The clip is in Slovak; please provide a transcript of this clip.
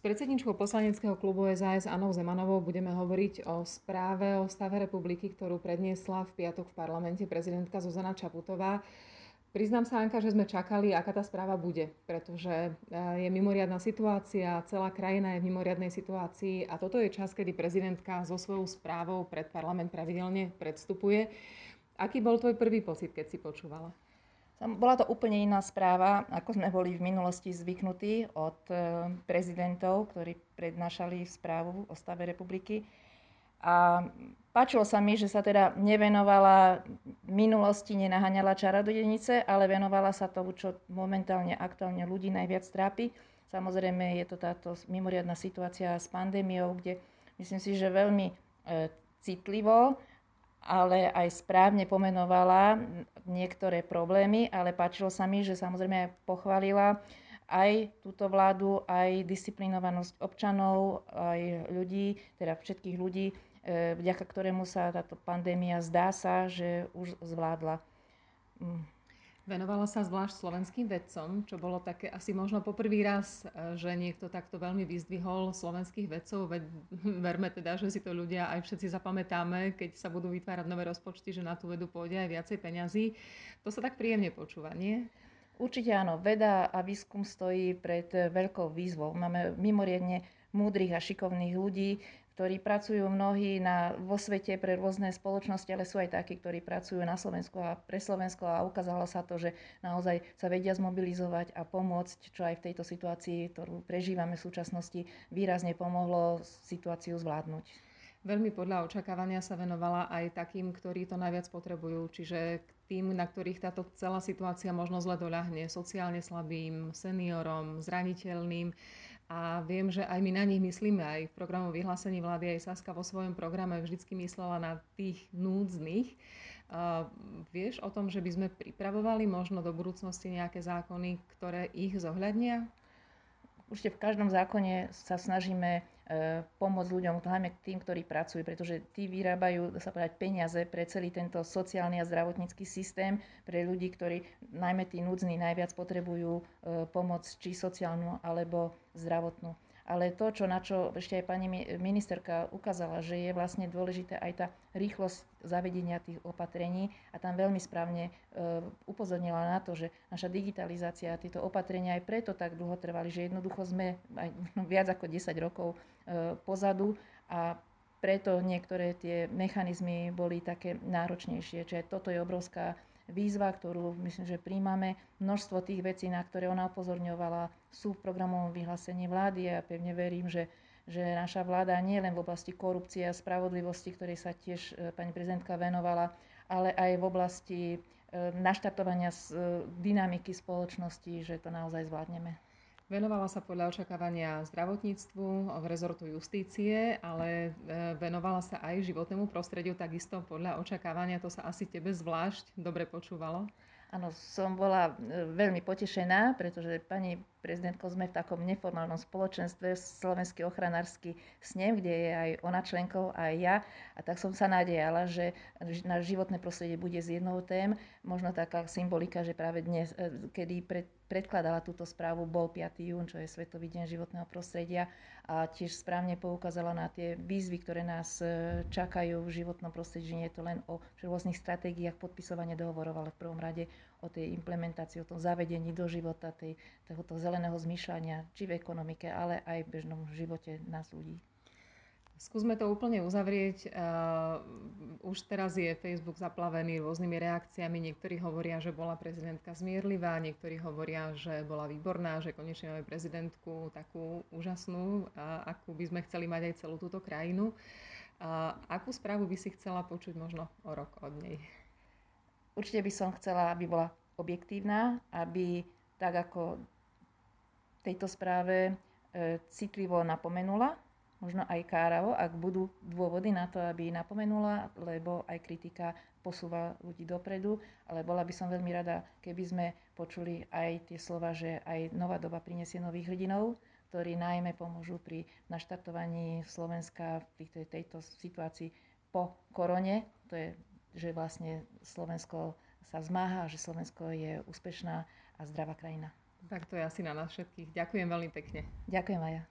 S predsedničkou poslaneckého klubu SAS Anou Zemanovou budeme hovoriť o správe o stave republiky, ktorú predniesla v piatok v parlamente prezidentka Zuzana Čaputová. Priznám sa, Anka, že sme čakali, aká tá správa bude, pretože eh, je mimoriadná situácia, celá krajina je v mimoriadnej situácii a toto je čas, kedy prezidentka so svojou správou pred parlament pravidelne predstupuje. Aký bol tvoj prvý pocit, keď si počúvala? Bola to úplne iná správa, ako sme boli v minulosti zvyknutí od e, prezidentov, ktorí prednášali správu o stave republiky. A páčilo sa mi, že sa teda nevenovala minulosti, nenaháňala čarodejnice, ale venovala sa tomu, čo momentálne aktuálne ľudí najviac trápi. Samozrejme je to táto mimoriadná situácia s pandémiou, kde myslím si, že veľmi e, citlivo ale aj správne pomenovala niektoré problémy, ale páčilo sa mi, že samozrejme pochválila aj túto vládu, aj disciplinovanosť občanov, aj ľudí, teda všetkých ľudí, e, vďaka ktorému sa táto pandémia zdá sa, že už zvládla. Venovala sa zvlášť slovenským vedcom, čo bolo také asi možno poprvý raz, e, že niekto takto veľmi vyzdvihol slovenských vedcov. Veď, verme teda, že si to ľudia aj všetci zapamätáme, keď sa budú vytvárať nové rozpočty, že na tú vedu pôjde aj viacej peňazí. To sa tak príjemne počúva, nie? Určite áno. Veda a výskum stojí pred veľkou výzvou. Máme mimoriadne múdrych a šikovných ľudí, ktorí pracujú mnohí na, vo svete pre rôzne spoločnosti, ale sú aj takí, ktorí pracujú na Slovensku a pre Slovensko a ukázalo sa to, že naozaj sa vedia zmobilizovať a pomôcť, čo aj v tejto situácii, ktorú prežívame v súčasnosti, výrazne pomohlo situáciu zvládnuť. Veľmi podľa očakávania sa venovala aj takým, ktorí to najviac potrebujú, čiže k tým, na ktorých táto celá situácia možno zle doľahne, sociálne slabým, seniorom, zraniteľným. A viem, že aj my na nich myslíme, aj v programu vyhlásení vlády, aj Saska vo svojom programe vždycky myslela na tých núdznych. Uh, vieš o tom, že by sme pripravovali možno do budúcnosti nejaké zákony, ktoré ich zohľadnia? Určite v každom zákone sa snažíme E, pomôcť ľuďom, hlavne tým, ktorí pracujú, pretože tí vyrábajú, sa povedať, peniaze pre celý tento sociálny a zdravotnícky systém, pre ľudí, ktorí, najmä tí núdzni, najviac potrebujú e, pomoc, či sociálnu alebo zdravotnú. Ale to, čo, na čo ešte aj pani ministerka ukázala, že je vlastne dôležité aj tá rýchlosť zavedenia tých opatrení a tam veľmi správne e, upozornila na to, že naša digitalizácia, tieto opatrenia aj preto tak dlho trvali, že jednoducho sme aj viac ako 10 rokov e, pozadu a preto niektoré tie mechanizmy boli také náročnejšie. Čiže toto je obrovská výzva, ktorú myslím, že príjmame. Množstvo tých vecí, na ktoré ona upozorňovala, sú v programovom vyhlásení vlády a ja pevne verím, že, že naša vláda nie len v oblasti korupcie a spravodlivosti, ktorej sa tiež e, pani prezidentka venovala, ale aj v oblasti e, naštartovania e, dynamiky spoločnosti, že to naozaj zvládneme. Venovala sa podľa očakávania zdravotníctvu, v rezortu justície, ale e, venovala sa aj životnému prostrediu, takisto podľa očakávania. To sa asi tebe zvlášť dobre počúvalo. Áno, som bola e, veľmi potešená, pretože pani prezidentko sme v takom neformálnom spoločenstve Slovenský ochranársky snem, kde je aj ona členkou, aj ja. A tak som sa nádejala, že na životné prostredie bude z jednou tém. Možno taká symbolika, že práve dnes, e, kedy pred predkladala túto správu, bol 5. jún, čo je Svetový deň životného prostredia a tiež správne poukázala na tie výzvy, ktoré nás e, čakajú v životnom prostredí, nie je to len o rôznych stratégiách podpisovania dohovorov, ale v prvom rade o tej implementácii, o tom zavedení do života tej, tohoto zeleného zmýšľania, či v ekonomike, ale aj v bežnom živote nás ľudí. Skúsme to úplne uzavrieť. Uh, už teraz je Facebook zaplavený rôznymi reakciami. Niektorí hovoria, že bola prezidentka zmierlivá, niektorí hovoria, že bola výborná, že konečne máme prezidentku takú úžasnú, akú by sme chceli mať aj celú túto krajinu. Uh, akú správu by si chcela počuť možno o rok od nej? Určite by som chcela, aby bola objektívna, aby tak ako tejto správe e, citlivo napomenula možno aj káravo, ak budú dôvody na to, aby napomenula, lebo aj kritika posúva ľudí dopredu, ale bola by som veľmi rada, keby sme počuli aj tie slova, že aj nová doba prinesie nových hrdinov, ktorí najmä pomôžu pri naštartovaní Slovenska v tejto, tejto situácii po korone. To je, že vlastne Slovensko sa zmáha, že Slovensko je úspešná a zdravá krajina. Tak to je asi na nás všetkých. Ďakujem veľmi pekne. Ďakujem aj ja.